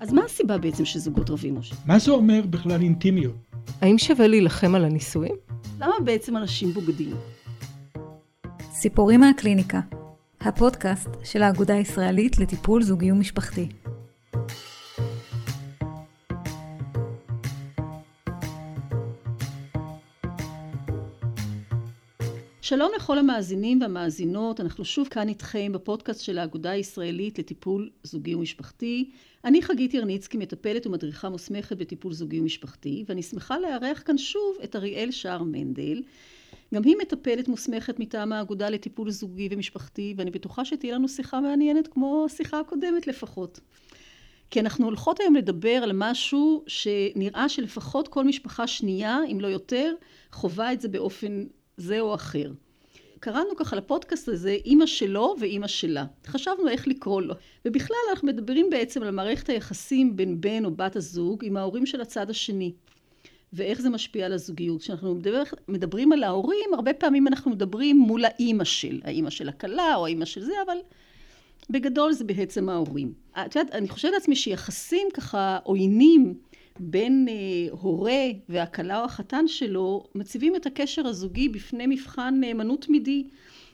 אז מה הסיבה בעצם שזוגות רבים, משה? מה זה אומר בכלל אינטימיות? האם שווה להילחם על הנישואים? למה בעצם אנשים בוגדים? סיפורים מהקליניקה, הפודקאסט של האגודה הישראלית לטיפול זוגי ומשפחתי. שלום לכל המאזינים והמאזינות, אנחנו שוב כאן איתכם בפודקאסט של האגודה הישראלית לטיפול זוגי ומשפחתי. אני חגית ירניצקי, מטפלת ומדריכה מוסמכת בטיפול זוגי ומשפחתי, ואני שמחה לארח כאן שוב את אריאל שער מנדל. גם היא מטפלת מוסמכת מטעם האגודה לטיפול זוגי ומשפחתי, ואני בטוחה שתהיה לנו שיחה מעניינת כמו השיחה הקודמת לפחות. כי אנחנו הולכות היום לדבר על משהו שנראה שלפחות כל משפחה שנייה, אם לא יותר, חווה את זה באופן זה או אחר. קראנו ככה לפודקאסט הזה אימא שלו ואימא שלה. חשבנו איך לקרוא לו. ובכלל אנחנו מדברים בעצם על מערכת היחסים בין בן או בת הזוג עם ההורים של הצד השני. ואיך זה משפיע על הזוגיות. כשאנחנו מדבר, מדברים על ההורים, הרבה פעמים אנחנו מדברים מול האימא של, האימא של הכלה או האימא של זה, אבל בגדול זה בעצם ההורים. את יודעת, אני חושבת לעצמי שיחסים ככה עוינים בין אה, הורה והכלה או החתן שלו, מציבים את הקשר הזוגי בפני מבחן נאמנות תמידי.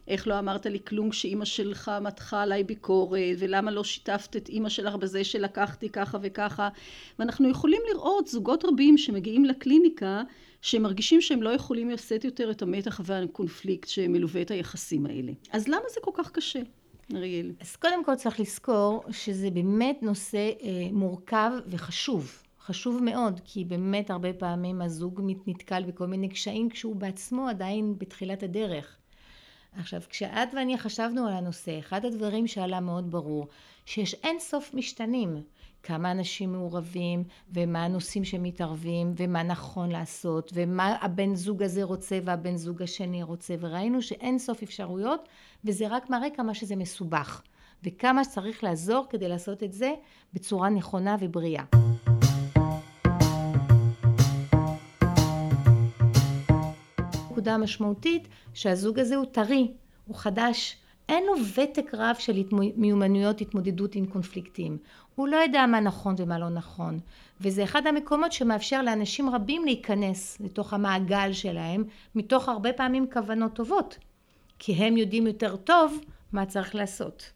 איך לא אמרת לי כלום כשאימא שלך מתחה עליי ביקורת, ולמה לא שיתפת את אימא שלך בזה שלקחתי ככה וככה. ואנחנו יכולים לראות זוגות רבים שמגיעים לקליניקה, שמרגישים שהם לא יכולים לשאת יותר את המתח והקונפליקט שמלווה את היחסים האלה. אז למה זה כל כך קשה? אריאל. אז קודם כל צריך לזכור שזה באמת נושא אה, מורכב וחשוב. חשוב מאוד, כי באמת הרבה פעמים הזוג נתקל בכל מיני קשיים כשהוא בעצמו עדיין בתחילת הדרך. עכשיו, כשאת ואני חשבנו על הנושא, אחד הדברים שעלה מאוד ברור, שיש אין סוף משתנים. כמה אנשים מעורבים, ומה הנושאים שמתערבים, ומה נכון לעשות, ומה הבן זוג הזה רוצה והבן זוג השני רוצה, וראינו שאין סוף אפשרויות, וזה רק מראה כמה שזה מסובך, וכמה שצריך לעזור כדי לעשות את זה בצורה נכונה ובריאה. נקודה משמעותית שהזוג הזה הוא טרי, הוא חדש, אין לו ותק רב של מיומנויות התמודדות עם קונפליקטים. הוא לא יודע מה נכון ומה לא נכון. וזה אחד המקומות שמאפשר לאנשים רבים להיכנס לתוך המעגל שלהם, מתוך הרבה פעמים כוונות טובות. כי הם יודעים יותר טוב מה צריך לעשות.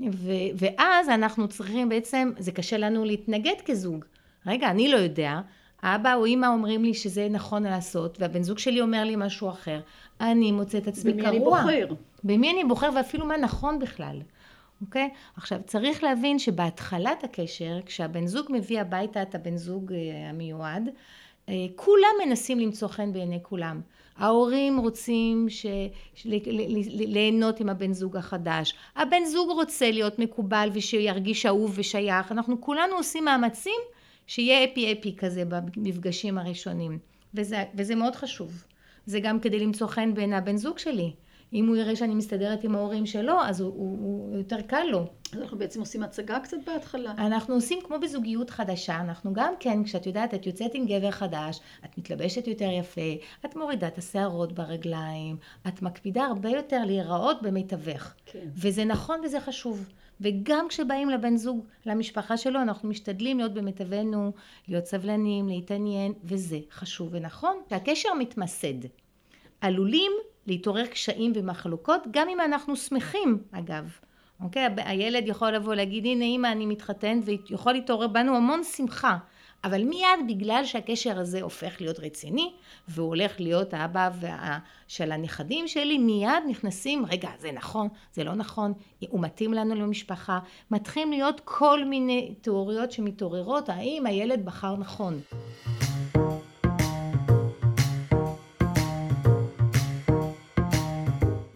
ו- ואז אנחנו צריכים בעצם, זה קשה לנו להתנגד כזוג. רגע, אני לא יודע, אבא או אמא אומרים לי שזה נכון לעשות, והבן זוג שלי אומר לי משהו אחר, אני מוצא את עצמי במי קרוע. אני בוחר? במי אני בוחר ואפילו מה נכון בכלל. אוקיי? עכשיו צריך להבין שבהתחלת הקשר, כשהבן זוג מביא הביתה את הבן זוג אה, המיועד, אה, כולם מנסים למצוא חן בעיני כולם. ההורים רוצים ש... ליהנות עם הבן זוג החדש, הבן זוג רוצה להיות מקובל ושירגיש אהוב ושייך, אנחנו כולנו עושים מאמצים שיהיה אפי אפי כזה במפגשים הראשונים, וזה, וזה מאוד חשוב. זה גם כדי למצוא חן בין הבן זוג שלי. אם הוא יראה שאני מסתדרת עם ההורים שלו, אז הוא, הוא, הוא יותר קל לו. אז אנחנו בעצם עושים הצגה קצת בהתחלה. אנחנו עושים כמו בזוגיות חדשה, אנחנו גם כן, כשאת יודעת, את יוצאת עם גבר חדש, את מתלבשת יותר יפה, את מורידה את השערות ברגליים, את מקפידה הרבה יותר להיראות במיטבך. כן. וזה נכון וזה חשוב. וגם כשבאים לבן זוג, למשפחה שלו, אנחנו משתדלים להיות במיטבנו, להיות סבלנים, להתעניין, וזה חשוב ונכון. שהקשר מתמסד. עלולים להתעורר קשיים ומחלוקות, גם אם אנחנו שמחים, אגב. אוקיי? הילד יכול לבוא להגיד, הנה אמא אני מתחתן, ויכול להתעורר בנו המון שמחה. אבל מיד בגלל שהקשר הזה הופך להיות רציני והוא הולך להיות האבא וה... של הנכדים שלי מיד נכנסים רגע זה נכון זה לא נכון הוא מתאים לנו למשפחה מתחילים להיות כל מיני תיאוריות שמתעוררות האם הילד בחר נכון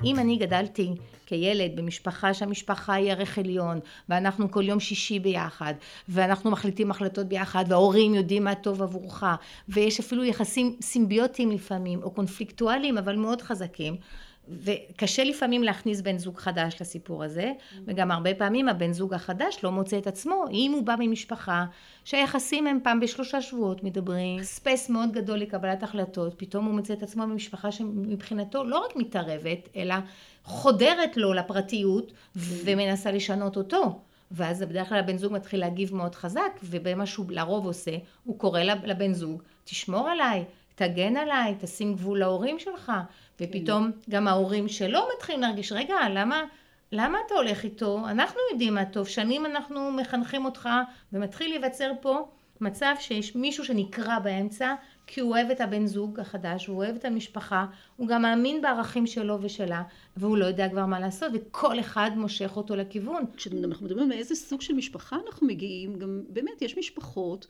אם אני גדלתי כילד במשפחה שהמשפחה היא ערך עליון ואנחנו כל יום שישי ביחד ואנחנו מחליטים החלטות ביחד וההורים יודעים מה טוב עבורך ויש אפילו יחסים סימביוטיים לפעמים או קונפליקטואליים אבל מאוד חזקים וקשה לפעמים להכניס בן זוג חדש לסיפור הזה וגם הרבה פעמים הבן זוג החדש לא מוצא את עצמו אם הוא בא ממשפחה שהיחסים הם פעם בשלושה שבועות מדברים space מאוד גדול לקבלת החלטות פתאום הוא מוצא את עצמו במשפחה שמבחינתו לא רק מתערבת אלא חודרת לו לפרטיות ומנסה לשנות אותו. ואז בדרך כלל הבן זוג מתחיל להגיב מאוד חזק, ובמה שהוא לרוב עושה, הוא קורא לבן זוג, תשמור עליי, תגן עליי, תשים גבול להורים שלך, ופתאום גם ההורים שלו מתחילים להרגיש, רגע, למה, למה אתה הולך איתו? אנחנו יודעים מה טוב, שנים אנחנו מחנכים אותך, ומתחיל להיווצר פה מצב שיש מישהו שנקרע באמצע, כי הוא אוהב את הבן זוג החדש, הוא אוהב את המשפחה, הוא גם מאמין בערכים שלו ושלה, והוא לא יודע כבר מה לעשות, וכל אחד מושך אותו לכיוון. כשאנחנו מדברים על איזה סוג של משפחה אנחנו מגיעים, גם באמת יש משפחות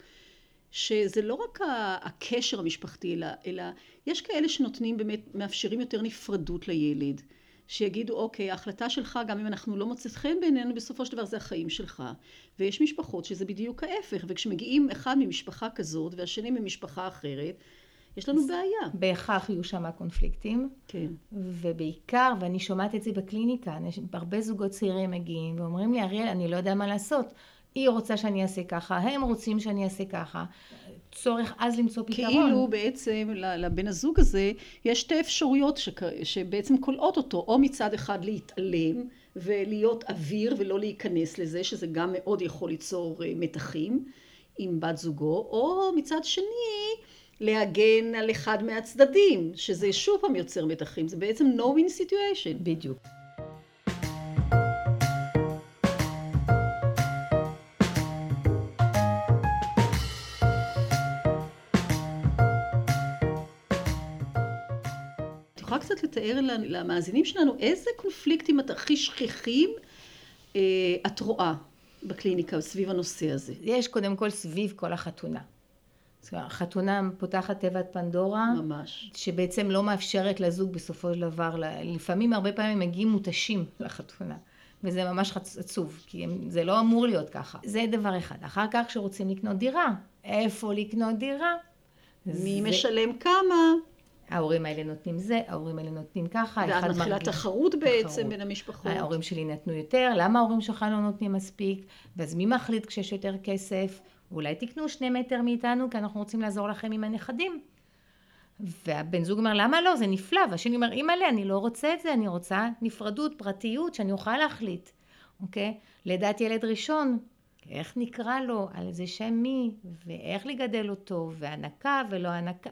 שזה לא רק הקשר המשפחתי, אלא, אלא יש כאלה שנותנים באמת, מאפשרים יותר נפרדות לילד. שיגידו אוקיי ההחלטה שלך גם אם אנחנו לא מוצאת חן בעינינו בסופו של דבר זה החיים שלך ויש משפחות שזה בדיוק ההפך וכשמגיעים אחד ממשפחה כזאת והשני ממשפחה אחרת יש לנו בעיה. בהכרח יהיו שם קונפליקטים. כן. ובעיקר, ואני שומעת את זה בקליניקה, הרבה זוגות צעירים מגיעים ואומרים לי, אריאל, אני לא יודע מה לעשות. היא רוצה שאני אעשה ככה, הם רוצים שאני אעשה ככה. צורך אז למצוא פתרון. כאילו בעצם לבן הזוג הזה יש שתי אפשרויות שכ... שבעצם כולאות אותו, או מצד אחד להתעלם ולהיות אוויר ולא להיכנס לזה, שזה גם מאוד יכול ליצור אה, מתחים עם בת זוגו, או מצד שני להגן על אחד מהצדדים, שזה שוב פעם יוצר מתחים, זה בעצם no win situation. בדיוק. יכולה קצת לתאר למאזינים שלנו איזה קונפליקטים הכי שכיחים אה, את רואה בקליניקה סביב הנושא הזה? יש קודם כל סביב כל החתונה. החתונה פותחת תיבת פנדורה, ממש, שבעצם לא מאפשרת לזוג בסופו של דבר, לפעמים הרבה פעמים מגיעים מותשים לחתונה, וזה ממש עצוב, כי הם, זה לא אמור להיות ככה. זה דבר אחד. אחר כך כשרוצים לקנות דירה, איפה לקנות דירה? מי זה... משלם כמה? ההורים האלה נותנים זה, ההורים האלה נותנים ככה. ואז מתחילה תחרות בעצם בין המשפחות. ההורים שלי נתנו יותר, למה ההורים שלך לא נותנים מספיק? ואז מי מחליט כשיש יותר כסף? אולי תקנו שני מטר מאיתנו, כי אנחנו רוצים לעזור לכם עם הנכדים. והבן זוג אומר, למה לא? זה נפלא. והשני אומר, אימא'לה, אני לא רוצה את זה, אני רוצה נפרדות, פרטיות, שאני אוכל להחליט. אוקיי? לידת ילד ראשון, איך נקרא לו, על איזה שם מי, ואיך לגדל אותו, והנקה ולא הנקה,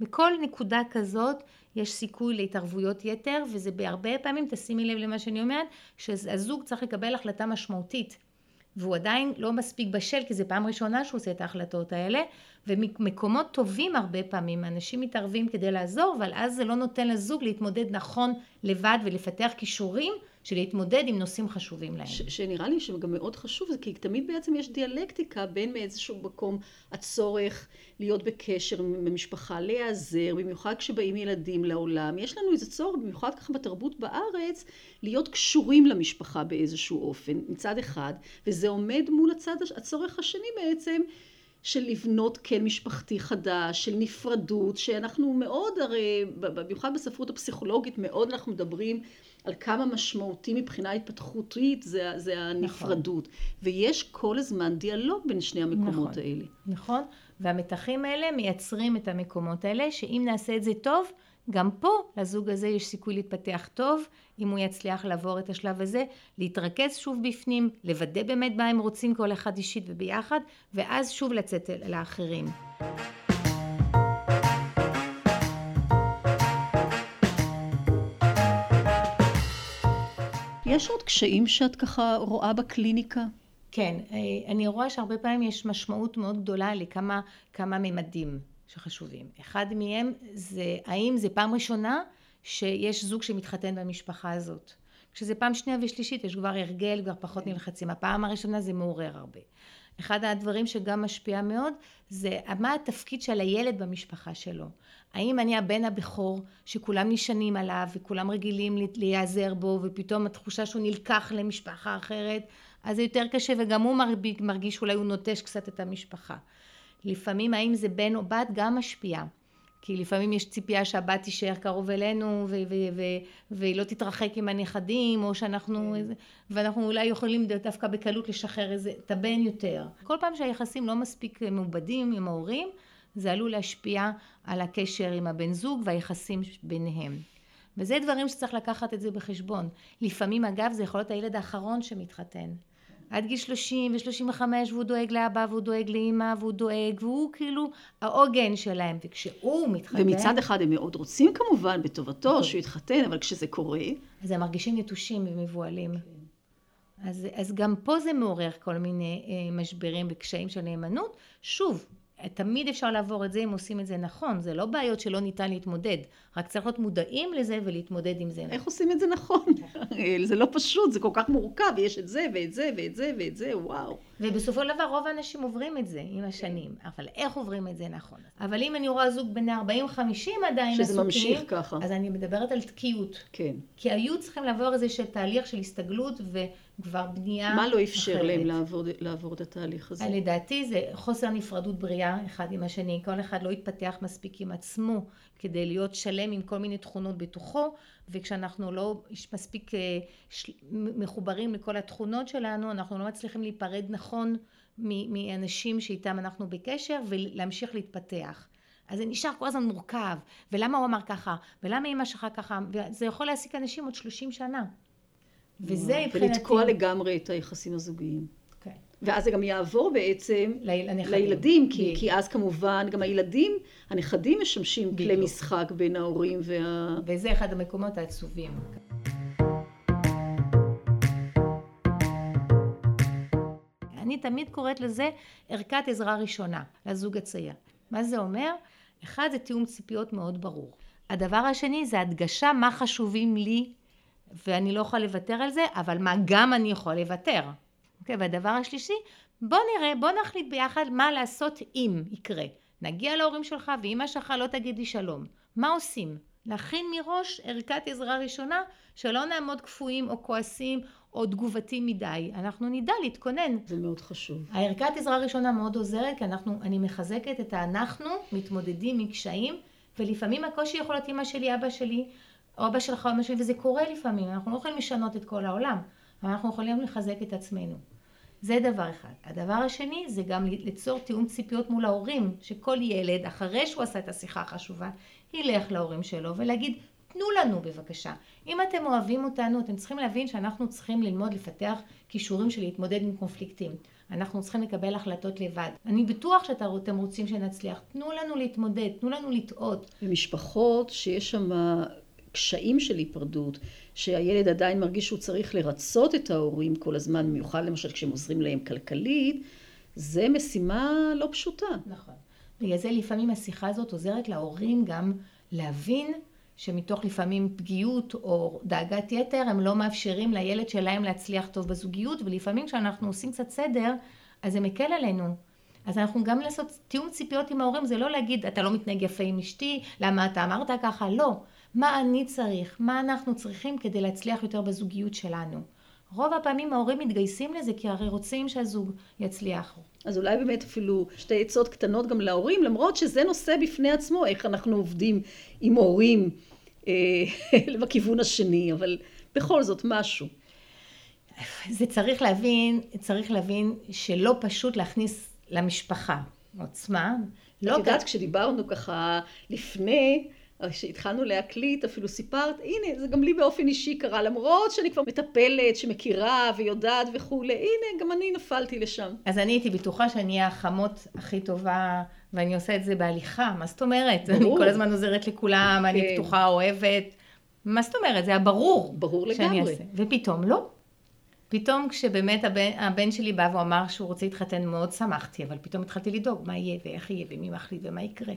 בכל נקודה כזאת יש סיכוי להתערבויות יתר, וזה בהרבה פעמים, תשימי לב למה שאני אומרת, שהזוג צריך לקבל החלטה משמעותית. והוא עדיין לא מספיק בשל, כי זו פעם ראשונה שהוא עושה את ההחלטות האלה, ומקומות טובים הרבה פעמים, אנשים מתערבים כדי לעזור, אבל אז זה לא נותן לזוג להתמודד נכון לבד ולפתח כישורים של להתמודד עם נושאים חשובים להם. שנראה לי שגם מאוד חשוב זה כי תמיד בעצם יש דיאלקטיקה בין מאיזשהו מקום הצורך להיות בקשר עם המשפחה, להיעזר, במיוחד כשבאים ילדים לעולם. יש לנו איזה צורך, במיוחד ככה בתרבות בארץ, להיות קשורים למשפחה באיזשהו אופן, מצד אחד, וזה עומד מול הצד, הצורך השני בעצם. של לבנות כן משפחתי חדש, של נפרדות, שאנחנו מאוד הרי, במיוחד בספרות הפסיכולוגית, מאוד אנחנו מדברים על כמה משמעותי מבחינה התפתחותית זה, זה הנפרדות. נכון. ויש כל הזמן דיאלוג בין שני המקומות נכון, האלה. נכון, והמתחים האלה מייצרים את המקומות האלה, שאם נעשה את זה טוב, גם פה לזוג הזה יש סיכוי להתפתח טוב, אם הוא יצליח לעבור את השלב הזה, להתרכז שוב בפנים, לוודא באמת מה הם רוצים כל אחד אישית וביחד, ואז שוב לצאת לאחרים. יש עוד קשיים שאת ככה רואה בקליניקה? כן, אה, אני רואה שהרבה פעמים יש משמעות מאוד גדולה לכמה כמה ממדים שחשובים. אחד מהם זה האם זה פעם ראשונה שיש זוג שמתחתן במשפחה הזאת. כשזה פעם שנייה ושלישית יש כבר הרגל, כבר פחות נלחצים. הפעם הראשונה זה מעורר הרבה. אחד הדברים שגם משפיע מאוד זה מה התפקיד של הילד במשפחה שלו. האם אני הבן הבכור שכולם נשענים עליו וכולם רגילים להיעזר בו ופתאום התחושה שהוא נלקח למשפחה אחרת אז זה יותר קשה וגם הוא מרגיש אולי הוא נוטש קצת את המשפחה. לפעמים האם זה בן או בת גם משפיע. כי לפעמים יש ציפייה שהבת תישאר קרוב אלינו ו- ו- ו- והיא לא תתרחק עם הנכדים או שאנחנו כן. ואנחנו אולי יכולים דווקא בקלות לשחרר איזה את הבן יותר. כל פעם שהיחסים לא מספיק מעובדים עם ההורים זה עלול להשפיע על הקשר עם הבן זוג והיחסים ביניהם. וזה דברים שצריך לקחת את זה בחשבון. לפעמים אגב זה יכול להיות הילד האחרון שמתחתן. עד גיל 30 ו-35 והוא דואג לאבא והוא דואג לאימא והוא דואג והוא כאילו העוגן שלהם וכשהוא מתחתן ומצד אחד הם מאוד רוצים כמובן בטובתו שהוא יתחתן, אבל כשזה קורה... אז הם מרגישים נטושים ומבוהלים. אז, אז גם פה זה מעורר כל מיני אה, משברים וקשיים של נאמנות. שוב, תמיד אפשר לעבור את זה אם עושים את זה נכון, זה לא בעיות שלא ניתן להתמודד, רק צריך להיות מודעים לזה ולהתמודד עם זה נכון. איך עושים את זה נכון? זה לא פשוט, זה כל כך מורכב, יש את זה ואת זה ואת זה ואת זה, וואו. ובסופו של דבר רוב האנשים עוברים את זה עם השנים, אבל איך עוברים את זה נכון? אבל אם אני רואה זוג בני 40-50 עדיין עסוקים, שזה ממשיך ככה. אז אני מדברת על תקיעות. כן. כי היו צריכים לעבור איזה תהליך של הסתגלות וכבר בנייה מה לא אפשר להם לעבור, לעבור את התהליך הזה? לדעתי זה חוסר נפרדות בריאה אחד עם השני, כל אחד לא התפתח מספיק עם עצמו כדי להיות שלם עם כל מיני תכונות בתוכו, וכשאנחנו לא מספיק אה, מחוברים לכל התכונות שלנו, אנחנו לא מצליחים להיפרד נכון מאנשים שאיתם אנחנו בקשר ולהמשיך להתפתח. אז זה נשאר כל הזמן מורכב, ולמה הוא אמר ככה, ולמה אמא שלך ככה, וזה יכול להעסיק אנשים עוד 30 שנה. וזה מבחינתי... ולתקוע לגמרי את היחסים הזוגיים. ואז זה גם יעבור בעצם לנכדים. לילדים, כי, כי אז כמובן גם הילדים, הנכדים משמשים כלי משחק בין ההורים וה... וזה אחד המקומות העצובים. אני תמיד קוראת לזה ערכת עזרה ראשונה לזוג הצעיר. מה זה אומר? אחד זה תיאום ציפיות מאוד ברור. הדבר השני זה הדגשה מה חשובים לי ואני לא יכולה לוותר על זה, אבל מה גם אני יכולה לוותר. אוקיי, והדבר השלישי, בוא נראה, בוא נחליט ביחד מה לעשות אם יקרה. נגיע להורים שלך ואימא שלך לא תגיד לי שלום. מה עושים? להכין מראש ערכת עזרה ראשונה, שלא נעמוד קפואים או כועסים או תגובתיים מדי. אנחנו נדע להתכונן. זה מאוד חשוב. הערכת עזרה ראשונה מאוד עוזרת, כי אנחנו, אני מחזקת את האנחנו מתמודדים עם קשיים, ולפעמים הקושי יכול להיות אמא שלי, אבא שלי, או אבא שלך או אמא שלי, וזה קורה לפעמים, אנחנו לא יכולים לשנות את כל העולם, אבל אנחנו יכולים לחזק את עצמנו. זה דבר אחד. הדבר השני זה גם ליצור תיאום ציפיות מול ההורים, שכל ילד, אחרי שהוא עשה את השיחה החשובה, ילך להורים שלו ולהגיד, תנו לנו בבקשה. אם אתם אוהבים אותנו, אתם צריכים להבין שאנחנו צריכים ללמוד לפתח כישורים של להתמודד עם קונפליקטים. אנחנו צריכים לקבל החלטות לבד. אני בטוח שאתם רוצים שנצליח. תנו לנו להתמודד, תנו לנו לטעות. במשפחות שיש שם קשיים של היפרדות, שהילד עדיין מרגיש שהוא צריך לרצות את ההורים כל הזמן, במיוחד למשל כשהם עוזרים להם כלכלית, זה משימה לא פשוטה. נכון. בגלל זה לפעמים השיחה הזאת עוזרת להורים גם להבין שמתוך לפעמים פגיעות או דאגת יתר הם לא מאפשרים לילד שלהם להצליח טוב בזוגיות ולפעמים כשאנחנו עושים קצת סדר אז זה מקל עלינו אז אנחנו גם לעשות תיאום ציפיות עם ההורים זה לא להגיד אתה לא מתנהג יפה עם אשתי למה אתה אמרת ככה לא מה אני צריך, מה אנחנו צריכים כדי להצליח יותר בזוגיות שלנו. רוב הפעמים ההורים מתגייסים לזה כי הרי רוצים שהזוג יצליח. אז אולי באמת אפילו שתי עצות קטנות גם להורים, למרות שזה נושא בפני עצמו, איך אנחנו עובדים עם הורים אה, בכיוון השני, אבל בכל זאת משהו. זה צריך להבין, צריך להבין שלא פשוט להכניס למשפחה עוצמה. לא את יודעת, כ... כשדיברנו ככה לפני, כשהתחלנו להקליט אפילו סיפרת, הנה זה גם לי באופן אישי קרה, למרות שאני כבר מטפלת, שמכירה ויודעת וכולי, הנה גם אני נפלתי לשם. אז אני הייתי בטוחה שאני אהיה החמות הכי טובה, ואני עושה את זה בהליכה, מה זאת אומרת? ברור. אני כל הזמן עוזרת לכולם, כן. אני פתוחה, אוהבת, מה זאת אומרת? זה היה ברור. ברור לגמרי. ופתאום לא. פתאום כשבאמת הבן, הבן שלי בא ואמר שהוא רוצה להתחתן מאוד שמחתי, אבל פתאום התחלתי לדאוג מה יהיה ואיך יהיה ומי מחליט ומה יקרה.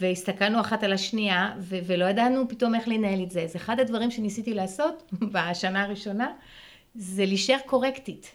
והסתכלנו אחת על השנייה ו- ולא ידענו פתאום איך לנהל את זה. אז אחד הדברים שניסיתי לעשות בשנה הראשונה זה להישאר קורקטית.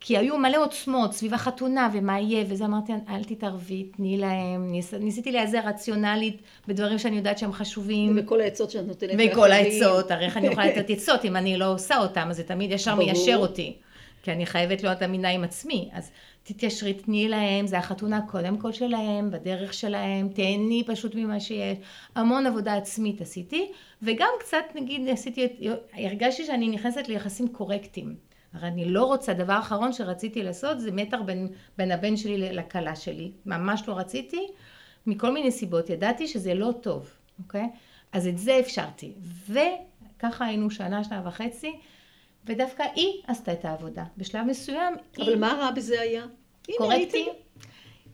כי היו מלא עוצמות סביב החתונה ומה יהיה וזה אמרתי אל תתערבי תני להם ניס, ניסיתי להיעזר רציונלית בדברים שאני יודעת שהם חשובים ובכל העצות שאת נותנת וכל העצות הרי איך אני יכולה לתת עצות אם אני לא עושה אותם אז זה תמיד ישר ברור. מיישר אותי כי אני חייבת להיות אמינה עם עצמי אז תתיישרי, תני להם, זה החתונה קודם כל שלהם, בדרך שלהם, תהני פשוט ממה שיש. המון עבודה עצמית עשיתי, וגם קצת נגיד עשיתי, הרגשתי שאני נכנסת ליחסים קורקטים. הרי אני לא רוצה, דבר אחרון שרציתי לעשות זה מתח בין, בין הבן שלי לכלה שלי. ממש לא רציתי, מכל מיני סיבות. ידעתי שזה לא טוב, אוקיי? אז את זה אפשרתי. וככה היינו שנה, שנה וחצי. ודווקא היא עשתה את העבודה. בשלב מסוים אבל היא... מה רע בזה היה? קורקטי.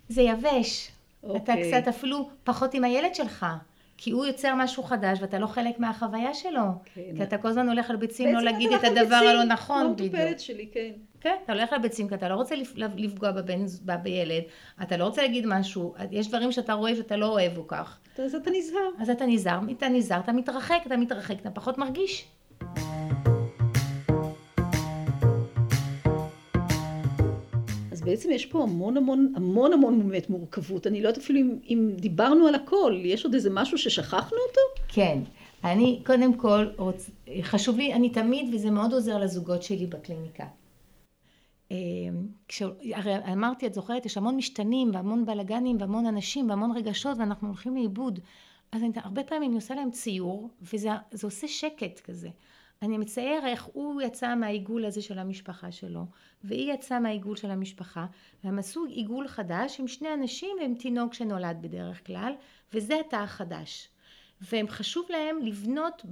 זה יבש. אתה אוקיי. קצת אפילו פחות עם הילד שלך. כי הוא יוצר משהו חדש ואתה לא חלק מהחוויה שלו. כן. כי אתה כל הזמן הולך על ביצים לא בעצם להגיד אתה את הולך הדבר לביצים, הלא נכון. בדיוק. המטופלת שלי, כן. כן, אתה הולך לביצים כי אתה לא רוצה לפ- לפגוע בבן, בילד, אתה לא רוצה להגיד משהו, יש דברים שאתה רואה שאתה לא אוהב או כך. אז אתה נזהר. אז אתה נזהר, אתה נזהר, אתה מתרחק, אתה מתרחק, אתה פחות מרגיש. בעצם יש פה המון המון המון המון באמת מורכבות. אני לא יודעת אפילו אם, אם דיברנו על הכל. יש עוד איזה משהו ששכחנו אותו? כן, אני קודם כל, רוצ... חשוב לי, אני תמיד, וזה מאוד עוזר לזוגות שלי בקליניקה. אה, כש... הרי אמרתי, את זוכרת, יש המון משתנים והמון בלאגנים והמון אנשים והמון רגשות ואנחנו הולכים לאיבוד. אז אני, הרבה פעמים אני עושה להם ציור, וזה זה עושה שקט כזה. אני מצייר איך הוא יצא מהעיגול הזה של המשפחה שלו, והיא יצאה מהעיגול של המשפחה, והם עשו עיגול חדש עם שני אנשים ועם תינוק שנולד בדרך כלל, וזה התא החדש. והם חשוב להם לבנות,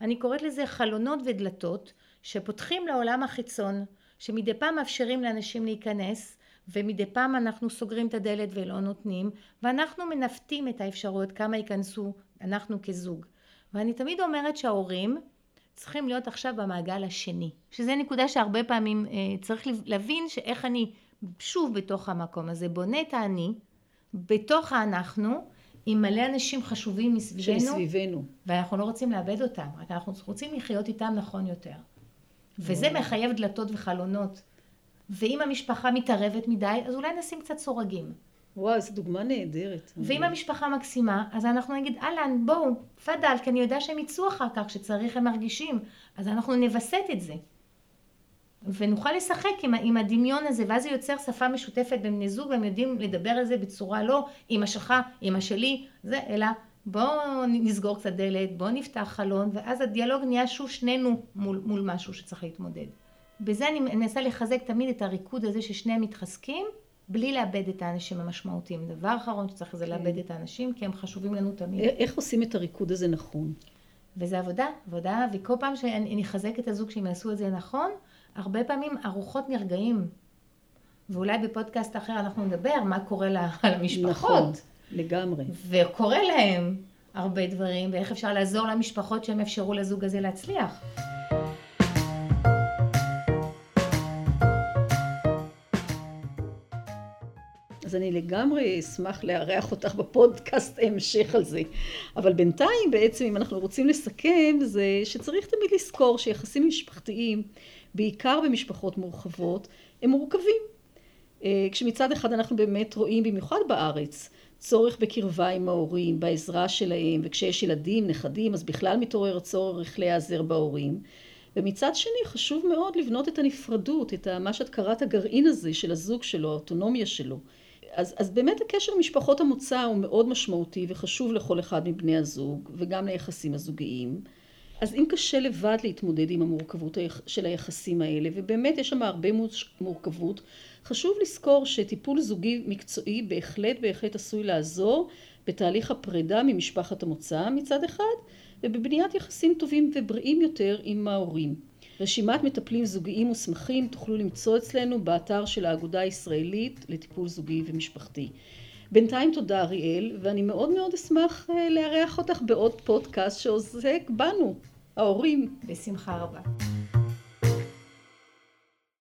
אני קוראת לזה חלונות ודלתות, שפותחים לעולם החיצון, שמדי פעם מאפשרים לאנשים להיכנס, ומדי פעם אנחנו סוגרים את הדלת ולא נותנים, ואנחנו מנווטים את האפשרויות כמה ייכנסו, אנחנו כזוג. ואני תמיד אומרת שההורים צריכים להיות עכשיו במעגל השני, שזה נקודה שהרבה פעמים אה, צריך להבין שאיך אני שוב בתוך המקום הזה בונה את האני, בתוך האנחנו, עם מלא אנשים חשובים מסביבנו, שמסביבנו. ואנחנו לא רוצים לאבד אותם, רק אנחנו רוצים לחיות איתם נכון יותר. וזה מחייב דלתות וחלונות. ואם המשפחה מתערבת מדי, אז אולי נשים קצת סורגים. וואו, איזו דוגמה נהדרת. ואם המשפחה מקסימה, אז אנחנו נגיד, אהלן, בואו, תפאדל, כי אני יודע שהם יצאו אחר כך, כשצריך הם מרגישים. אז אנחנו נווסת את זה. ונוכל לשחק עם, עם הדמיון הזה, ואז זה יוצר שפה משותפת בין בני זוג, והם יודעים לדבר על זה בצורה לא אמא שלך, אמא שלי, זה, אלא בואו נסגור קצת דלת, בואו נפתח חלון, ואז הדיאלוג נהיה שוב שנינו מול, מול משהו שצריך להתמודד. בזה אני מנסה לחזק תמיד את הריקוד הזה ששניהם מתחזקים, בלי לאבד את האנשים המשמעותיים. דבר אחרון שצריך זה לאבד את האנשים, כי הם חשובים לנו תמיד. איך עושים את הריקוד הזה נכון? וזה עבודה, עבודה, וכל פעם שאני אחזק את הזוג שהם יעשו את זה נכון, הרבה פעמים הרוחות נרגעים. ואולי בפודקאסט אחר אנחנו נדבר מה קורה למשפחות. נכון, לגמרי. וקורה להם הרבה דברים, ואיך אפשר לעזור למשפחות שהם אפשרו לזוג הזה להצליח. אז אני לגמרי אשמח לארח אותך בפודקאסט המשך על זה. אבל בינתיים בעצם אם אנחנו רוצים לסכם זה שצריך תמיד לזכור שיחסים משפחתיים, בעיקר במשפחות מורחבות, הם מורכבים. אה, כשמצד אחד אנחנו באמת רואים, במיוחד בארץ, צורך בקרבה עם ההורים, בעזרה שלהם, וכשיש ילדים, נכדים, אז בכלל מתעורר הצורך להיעזר בהורים. ומצד שני חשוב מאוד לבנות את הנפרדות, את מה שאת קראת הגרעין הזה של הזוג שלו, האוטונומיה שלו. אז, אז באמת הקשר משפחות המוצא הוא מאוד משמעותי וחשוב לכל אחד מבני הזוג וגם ליחסים הזוגיים. אז אם קשה לבד להתמודד עם המורכבות של היחסים האלה, ובאמת יש שם הרבה מורכבות, חשוב לזכור שטיפול זוגי מקצועי בהחלט בהחלט עשוי לעזור בתהליך הפרידה ממשפחת המוצא מצד אחד, ובבניית יחסים טובים ובריאים יותר עם ההורים. רשימת מטפלים זוגיים מוסמכים תוכלו למצוא אצלנו באתר של האגודה הישראלית לטיפול זוגי ומשפחתי. בינתיים תודה אריאל, ואני מאוד מאוד אשמח אה, לארח אותך בעוד פודקאסט שעוסק בנו, ההורים. בשמחה רבה.